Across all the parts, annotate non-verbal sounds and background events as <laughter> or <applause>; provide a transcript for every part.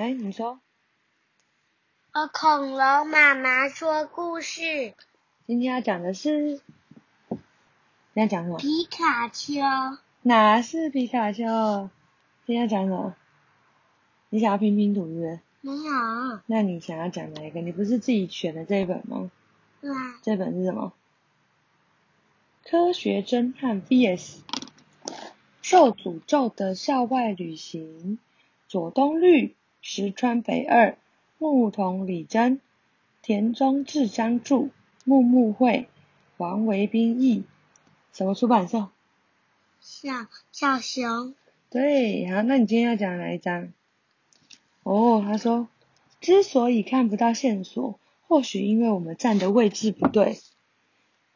哎，你说。呃，恐龙妈妈说故事。今天要讲的是，你要讲什么？皮卡丘。哪是皮卡丘？今天要讲什么？你想要拼拼图是不是？没有。那你想要讲哪一个？你不是自己选的这一本吗？对啊。这本是什么？科学侦探 VS 受诅咒的校外旅行。左东绿，石川北二。牧童李真、田中智章著，木木会、王维斌译，什么出版社？小小熊。对，好，那你今天要讲哪一章？哦，他说，之所以看不到线索，或许因为我们站的位置不对，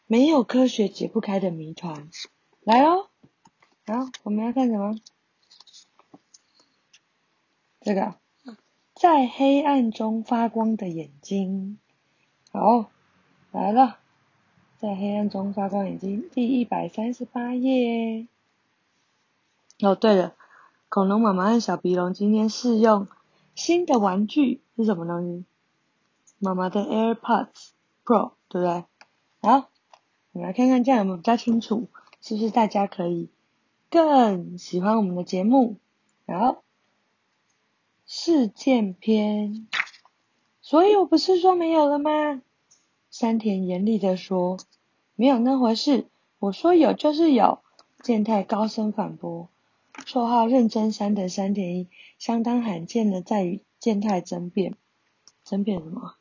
没有科学解不开的谜团。来哦，好，我们要看什么？这个。在黑暗中发光的眼睛，好，来了，在黑暗中发光眼睛，第一百三十八页。哦，对了，恐龙妈妈和小鼻龙今天试用新的玩具是什么东西？妈妈的 AirPods Pro，对不对？好，我们来看看这样有没有比较清楚，是不是大家可以更喜欢我们的节目？好。事件篇，所以我不是说没有了吗？山田严厉的说：“没有那回事，我说有就是有。”健太高声反驳。绰号认真山的山田一，相当罕见的在与健太争辩。争辩什么？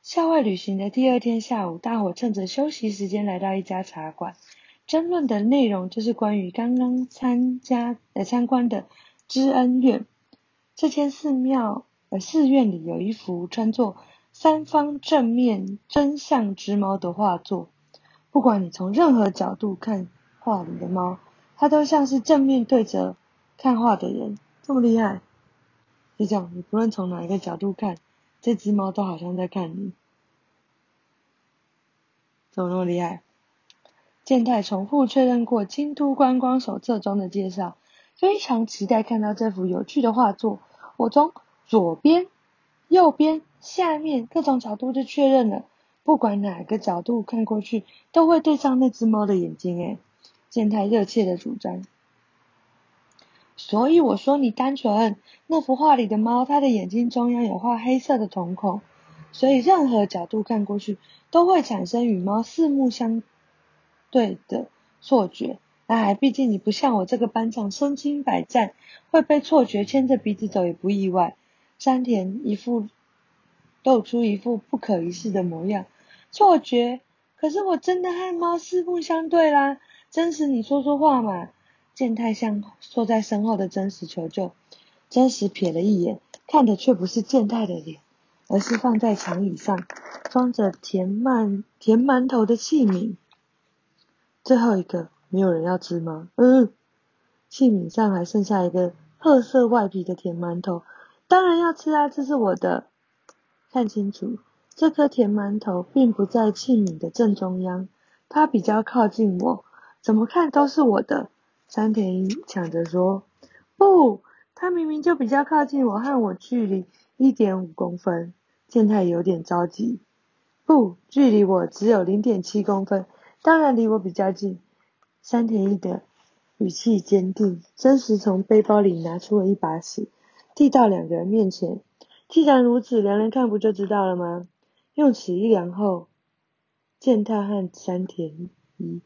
校外旅行的第二天下午，大伙趁着休息时间来到一家茶馆，争论的内容就是关于刚刚参加呃参观的知恩院。这间寺庙呃寺院里有一幅穿作三方正面真相之猫的画作，不管你从任何角度看画里的猫，它都像是正面对着看画的人，这么厉害！就这样，你不论从哪一个角度看，这只猫都好像在看你，怎么那么厉害？健太重复确认过京都观光手册中的介绍。非常期待看到这幅有趣的画作。我从左边、右边、下面各种角度就确认了，不管哪个角度看过去，都会对上那只猫的眼睛。诶健太热切的主张。所以我说你单纯。那幅画里的猫，它的眼睛中央有画黑色的瞳孔，所以任何角度看过去，都会产生与猫四目相对的错觉。哎，毕竟你不像我这个班长身经百战，会被错觉牵着鼻子走也不意外。山田一副露出一副不可一世的模样。错觉？可是我真的和猫四目相对啦！真实，你说说话嘛！健太向坐在身后的真实求救。真实瞥了一眼，看的却不是健太的脸，而是放在长椅上装着甜馒甜馒头的器皿。最后一个。没有人要吃吗？嗯，器皿上还剩下一个褐色外皮的甜馒头，当然要吃啊，这是我的。看清楚，这颗甜馒头并不在器皿的正中央，它比较靠近我，怎么看都是我的。山田一抢着说：“不，它明明就比较靠近我，和我距离一点五公分。”健太有点着急。不，距离我只有零点七公分，当然离我比较近。山田一的语气坚定，真实从背包里拿出了一把尺，递到两个人面前。既然如此，量量看不就知道了吗？用尺一量后，健太和山田一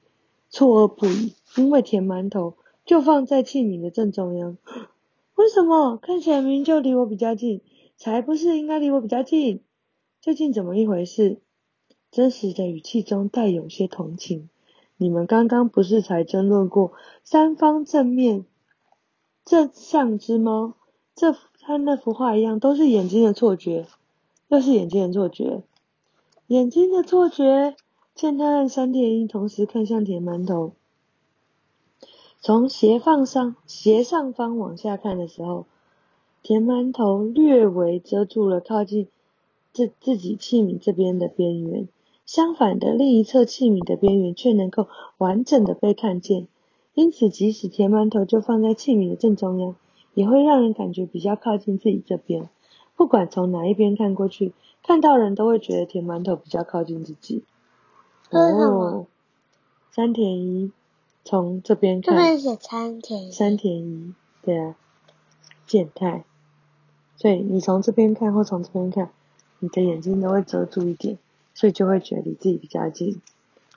错愕不已，因为甜馒头就放在器皿的正中央。为什么？看起来明明就离我比较近，才不是应该离我比较近？究竟怎么一回事？真实的语气中带有些同情。你们刚刚不是才争论过三方正面这像只猫，这和那幅画一样，都是眼睛的错觉，又是眼睛的错觉，眼睛的错觉。见他和山田一同时看向铁馒头，从斜放上斜上方往下看的时候，铁馒头略微遮住了靠近自自己器皿这边的边缘。相反的，另一侧器皿的边缘却能够完整的被看见，因此即使甜馒头就放在器皿的正中央，也会让人感觉比较靠近自己这边。不管从哪一边看过去，看到人都会觉得甜馒头比较靠近自己。哦，三田一从这边看，这边写三田一，山田一，对啊，健太。所以你从这边看或从这边看，你的眼睛都会遮住一点，所以就会觉得离自己比较近。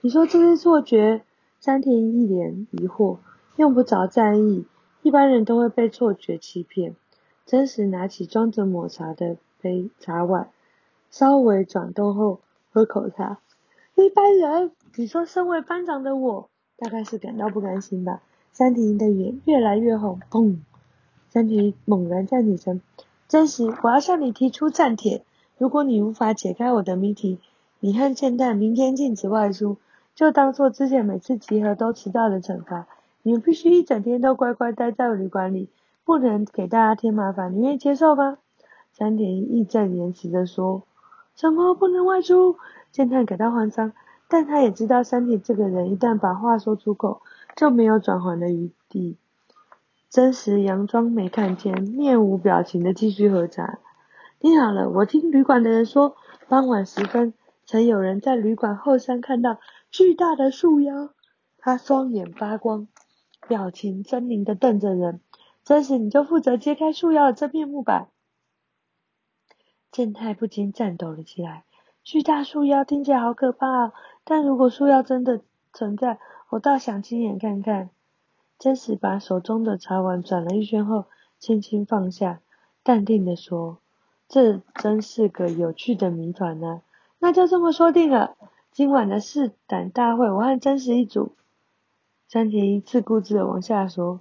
你说这是错觉？山田一脸疑惑，用不着在意，一般人都会被错觉欺骗。真实拿起装着抹茶的杯茶碗，稍微转动后喝口茶。一般人，你说身为班长的我，大概是感到不甘心吧？山田的眼越来越红，砰！山田猛然站起身。真实，我要向你提出暂帖。如果你无法解开我的谜题，你和健太明天禁止外出，就当做之前每次集合都迟到的惩罚。你必须一整天都乖乖待在旅馆里，不能给大家添麻烦。你愿意接受吗？山田义正言辞地说：“什么不能外出？”健太感到慌张，但他也知道山田这个人一旦把话说出口，就没有转圜的余地。真实佯装没看见，面无表情的继续喝茶。听好了，我听旅馆的人说，傍晚时分，曾有人在旅馆后山看到巨大的树妖。他双眼发光，表情狰狞的瞪着人。真实，你就负责揭开树妖的真面目吧。健太不禁颤抖了起来。巨大树妖听起来好可怕啊！但如果树妖真的存在，我倒想亲眼看看。真实把手中的茶碗转了一圈后，轻轻放下，淡定地说：“这真是个有趣的谜团呢。那就这么说定了。今晚的试胆大会，我和真实一组。”山田一自顾自地往下说：“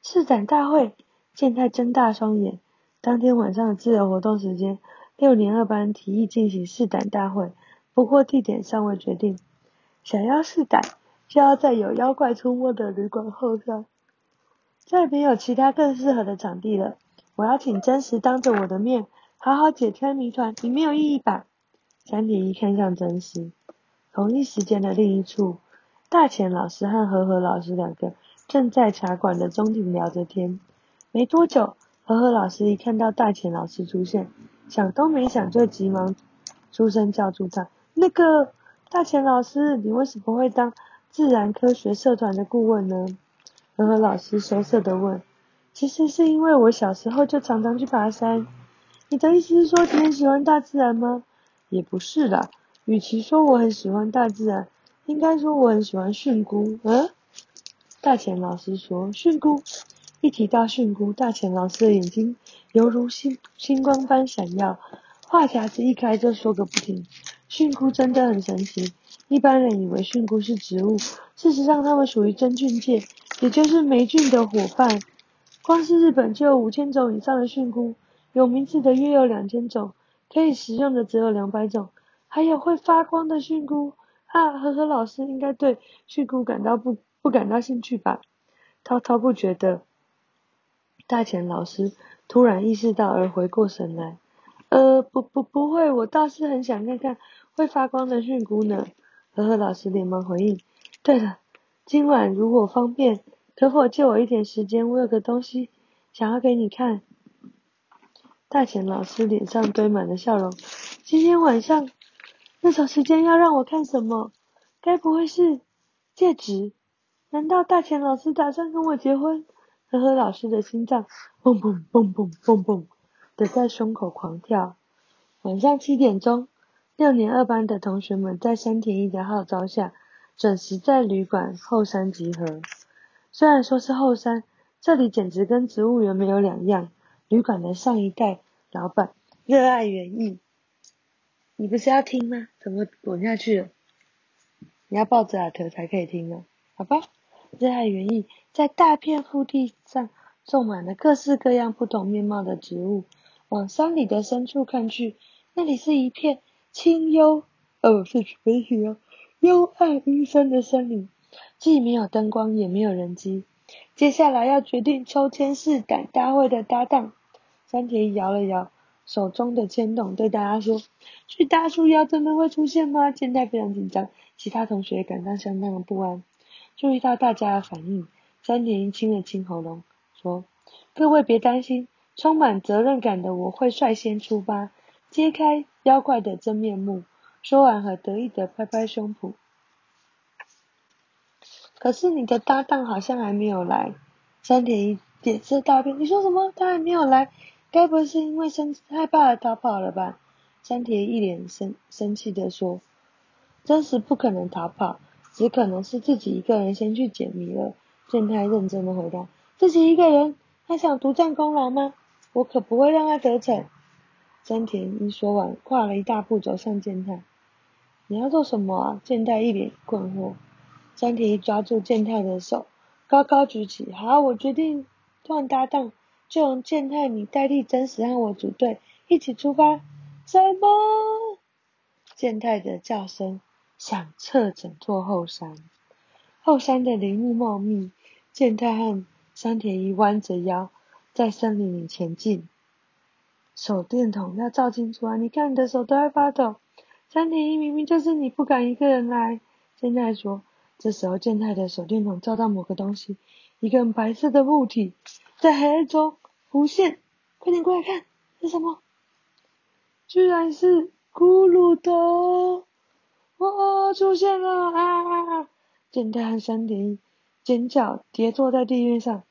试胆大会。”健太睁大双眼。当天晚上的自由活动时间，六年二班提议进行试胆大会，不过地点尚未决定。想要试胆。就要在有妖怪出没的旅馆后山，再没有其他更适合的场地了。我要请真实当着我的面，好好解开谜团，你没有异议吧？三点一看向真实，同一时间的另一处，大钱老师和和和老师两个正在茶馆的中庭聊着天。没多久，和和老师一看到大钱老师出现，想都没想就急忙出声叫住他：“那个大钱老师，你为什么会当？”自然科学社团的顾问呢？和和老师羞涩的问。其实是因为我小时候就常常去爬山。你的意思是说你很喜欢大自然吗？也不是啦，与其说我很喜欢大自然，应该说我很喜欢训菇。嗯？大钱老师说训菇。一提到训菇，大钱老师的眼睛犹如星星光般闪耀，话匣子一开就说个不停。训菇真的很神奇。一般人以为蕈菇是植物，事实上它们属于真菌界，也就是霉菌的伙伴。光是日本就有五千种以上的蕈菇，有名字的约有两千种，可以食用的只有两百种。还有会发光的蕈菇啊！呵呵，老师应该对蕈菇感到不不感到兴趣吧？滔滔不绝的大钱老师突然意识到而回过神来，呃，不不不会，我倒是很想看看会发光的蕈菇呢。和和老师连忙回应：“对了，今晚如果方便，可否借我一点时间？我有个东西想要给你看。”大钱老师脸上堆满了笑容：“今天晚上那种时间要让我看什么？该不会是戒指？难道大钱老师打算跟我结婚？”呵呵老师的心脏蹦蹦蹦蹦蹦蹦的在胸口狂跳。晚上七点钟。六年二班的同学们在山田一的号召下，准时在旅馆后山集合。虽然说是后山，这里简直跟植物园没有两样。旅馆的上一代老板热爱园艺，你不是要听吗？怎么滚下去了？你要抱着耳朵才可以听哦，好吧？热爱园艺，在大片腹地上种满了各式各样、不同面貌的植物。往山里的深处看去，那里是一片。清幽，哦，是没许哦，幽暗阴森的森林，既没有灯光，也没有人机。接下来要决定抽签试胆大会的搭档。山田摇了摇手中的铅筒，对大家说：“巨大树妖真的会出现吗？”健太非常紧张，其他同学感到相当的不安。注意到大家的反应，山田清了清喉咙，说：“各位别担心，充满责任感的我会率先出发，揭开妖怪的真面目。说完，很得意的拍拍胸脯。可是你的搭档好像还没有来。山田一脸色大变，你说什么？他还没有来？该不是因为生害怕而逃跑了吧？山田一脸生生气的说：“真实不可能逃跑，只可能是自己一个人先去解谜了。”健太认真的回答：“自己一个人，他想独占功劳吗？我可不会让他得逞。”山田一说完，跨了一大步走向健太。你要做什么啊？健太一脸困惑。山田一抓住健太的手，高高举起：“好，我决定换搭档。”就用健太你代替真实和我组队，一起出发。什么？健太的叫声响彻整座后山。后山的林木茂密，健太和山田一弯着腰在森林里前进。手电筒要照清楚啊！你看你的手都在发抖。山田一明明就是你不敢一个人来。健太说。这时候健太的手电筒照到某个东西，一个白色的物体。在黑暗中浮现，快点过来看，是什么？居然是骷髅头！哇，出现了啊！健太和山田一尖叫，跌坐在地面上。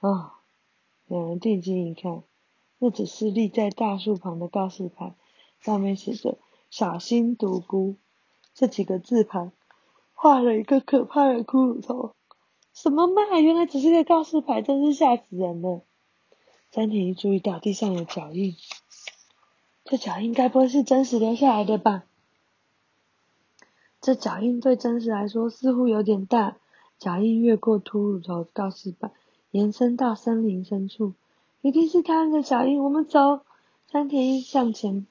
啊！两人定睛一看，那只是立在大树旁的告示牌，上面写着“小心独孤”这几个字旁，画了一个可怕的骷髅头。什么嘛！原来只是个告示牌，真是吓死人了。山田一注意到地上有脚印，这脚印该不会是真实留下来的吧？这脚印对真实来说似乎有点大。脚印越过秃噜头告示板，延伸到森林深处，一定是他们的脚印。我们走。山田一向前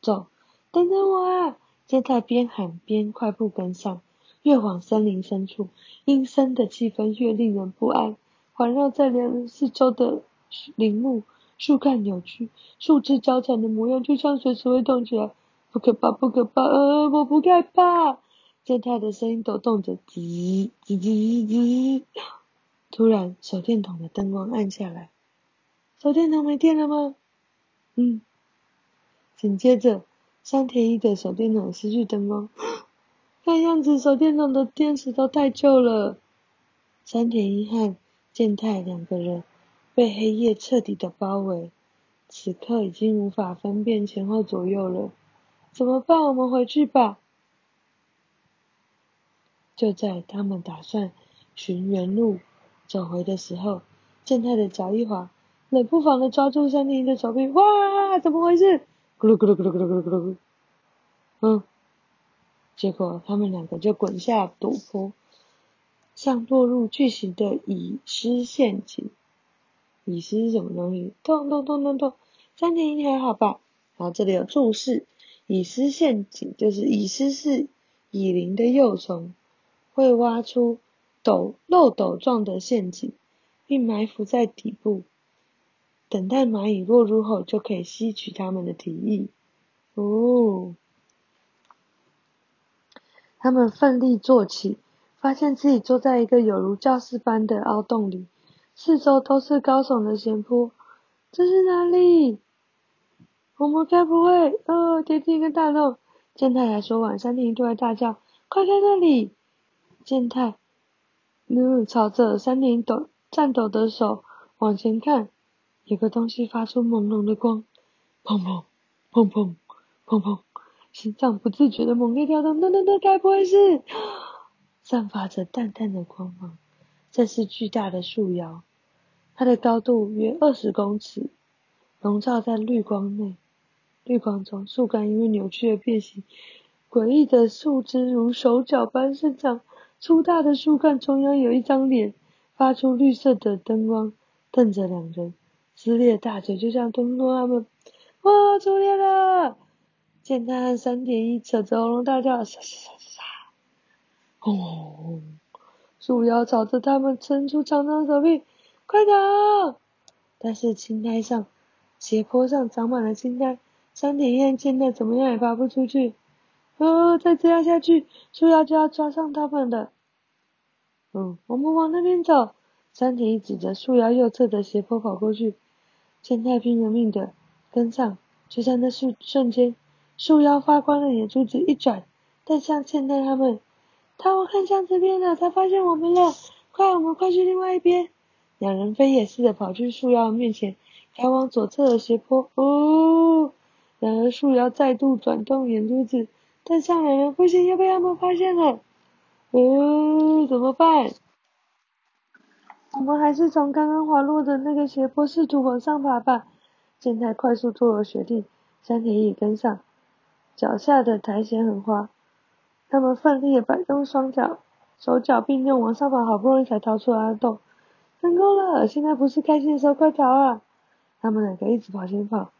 走，等等我啊！健太边喊边快步跟上。越往森林深处，阴森的气氛越令人不安。环绕在两人四周的林木，树干扭曲，树枝交缠的模样，就像随时会动起来。不可怕，不可怕，呃，我不害怕。健太的声音抖动着，吱吱吱吱。突然，手电筒的灯光暗下来。手电筒没电了吗？嗯。紧接着，山田一的手电筒失去灯光。看样子手电筒的电池都太旧了。山田一和健太两个人被黑夜彻底的包围，此刻已经无法分辨前后左右了。怎么办？我们回去吧。就在他们打算寻原路走回的时候，健太的脚一滑，冷不防的抓住山田的手臂。哇！怎么回事？咕噜咕噜咕噜咕噜咕噜咕噜。嗯。结果他们两个就滚下陡坡，像落入巨型的蚁狮陷阱。蚁狮是什么东西？痛痛痛痛痛！暂停一还好吧？然后这里有注释：蚁狮陷阱就是蚁狮是蚁灵的幼虫，会挖出斗漏斗状的陷阱，并埋伏在底部，等待蚂蚁落入后就可以吸取它们的体液。哦。他们奋力坐起，发现自己坐在一个有如教室般的凹洞里，四周都是高耸的斜坡。这是哪里？我们该不会……呃，跌进一个大洞！健太还说完，山田突然大叫：“快看那里！”健太，嗯，朝着山田抖颤抖的手往前看，有个东西发出朦胧的光，砰砰砰砰砰砰。心脏不自觉的猛烈跳动，那那那该不会是 <gasps> 散发着淡淡的光芒？这是巨大的树妖，它的高度约二十公尺，笼罩在绿光内。绿光中，树干因为扭曲而变形，诡异的树枝如手脚般生长。粗大的树干中央有一张脸，发出绿色的灯光，瞪着两人，撕裂大嘴，就像吞吞他们。哇！出现了！见他和山田一扯着喉咙大叫，沙沙沙沙，轰！树妖朝着他们伸出长长手臂，快走！但是青苔上，斜坡上长满了青苔，山田一和见太怎么样也爬不出去。哦，再这样下去，树妖就要抓上他们了。嗯，我们往那边走。山田指着树妖右侧的斜坡跑过去，健太拼了命的跟上。就在那瞬瞬间，树妖发光的眼珠子一转，瞪向健太他们。他们看向这边了，他发现我们了！快，我们快去另外一边！两人飞也似的跑去树妖面前，赶往左侧的斜坡。哦！然而树妖再度转动眼珠子，但向两人，不行，要被他们发现了！哦，怎么办？我们还是从刚刚滑落的那个斜坡试图往上爬吧。健太快速做了决定，山田也跟上，脚下的苔藓很滑，他们奋力的摆动双脚，手脚并用往上爬，好不容易才逃出了洞，成功了！现在不是开心的时候，快逃啊！他们两个一直跑，先跑。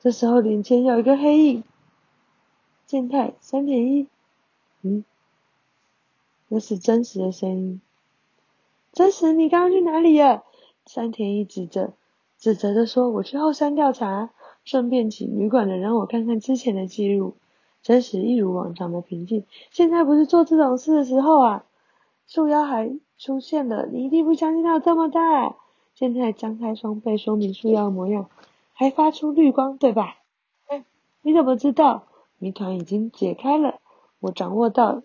这时候林前有一个黑影，健太、山田一，嗯，那是真实的声音。真实，你刚刚去哪里呀？山田一指着。指责的说：“我去后山调查，顺便请旅馆的人我看看之前的记录。”真实一如往常的平静。现在不是做这种事的时候啊！树妖还出现了，你一定不相信它有这么大。现在张开双臂说明树妖模样，还发出绿光，对吧？你怎么知道？谜团已经解开了，我掌握到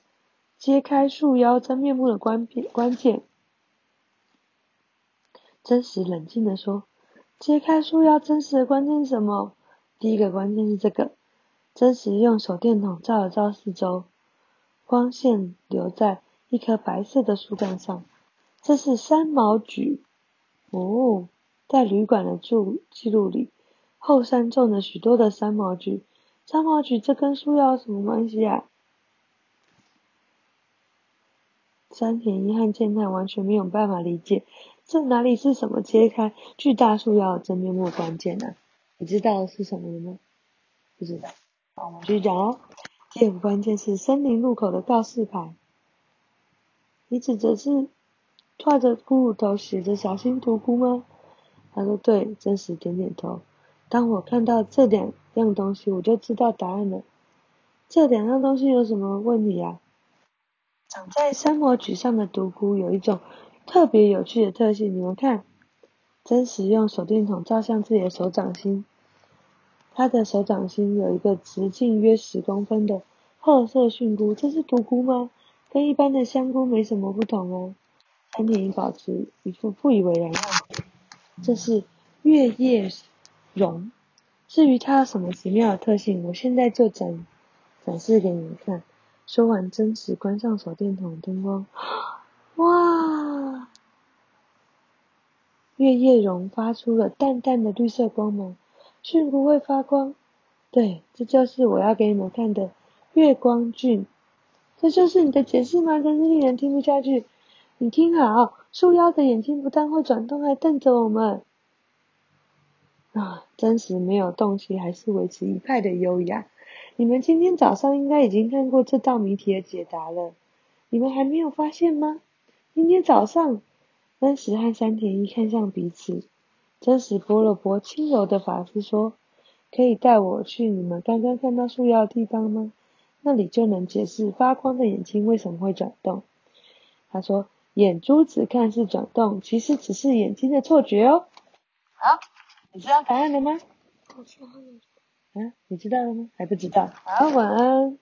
揭开树妖真面目的关关键。真实冷静的说。揭开树妖真实的关键是什么？第一个关键是这个，真实用手电筒照了照四周，光线留在一棵白色的树干上，这是三毛榉。哦，在旅馆的住记录里，后山种了许多的三毛榉。三毛榉这跟树妖有什么关系啊？山田一和健太完全没有办法理解。这哪里是什么揭开巨大树妖的真面目关键呢？你知道是什么了吗？不知道。我们继续讲哦。第五个关键是森林入口的告示牌。你指的是挎着骷髅头写着“小心独孤”吗？他说对，真实点点头。当我看到这两样东西，我就知道答案了。这两样东西有什么问题啊？长在山魔榉上的独孤有一种。特别有趣的特性，你们看，真实用手电筒照向自己的手掌心，他的手掌心有一个直径约十公分的褐色蕈菇，这是独菇吗？跟一般的香菇没什么不同哦。山田保持一副不以为然的样子。这是月叶榕，至于它有什么奇妙的特性，我现在就展展示给你们看。说完，真实关上手电筒灯光。哇！月叶榕发出了淡淡的绿色光芒，蕈菇会发光。对，这就是我要给你们看的月光菌。这就是你的解释吗？真是令人听不下去。你听好，树妖的眼睛不但会转动，还瞪着我们。啊，真实没有动气，还是维持一派的优雅。你们今天早上应该已经看过这道谜题的解答了，你们还没有发现吗？今天早上，真实和山田一看向彼此。真实拨了拨轻柔的发丝，说：“可以带我去你们刚刚看到树妖的地方吗？那里就能解释发光的眼睛为什么会转动。”他说：“眼珠子看似转动，其实只是眼睛的错觉哦。”好，你知道答案了吗？我知道了。啊，你知道了吗？还不知道。好，晚安。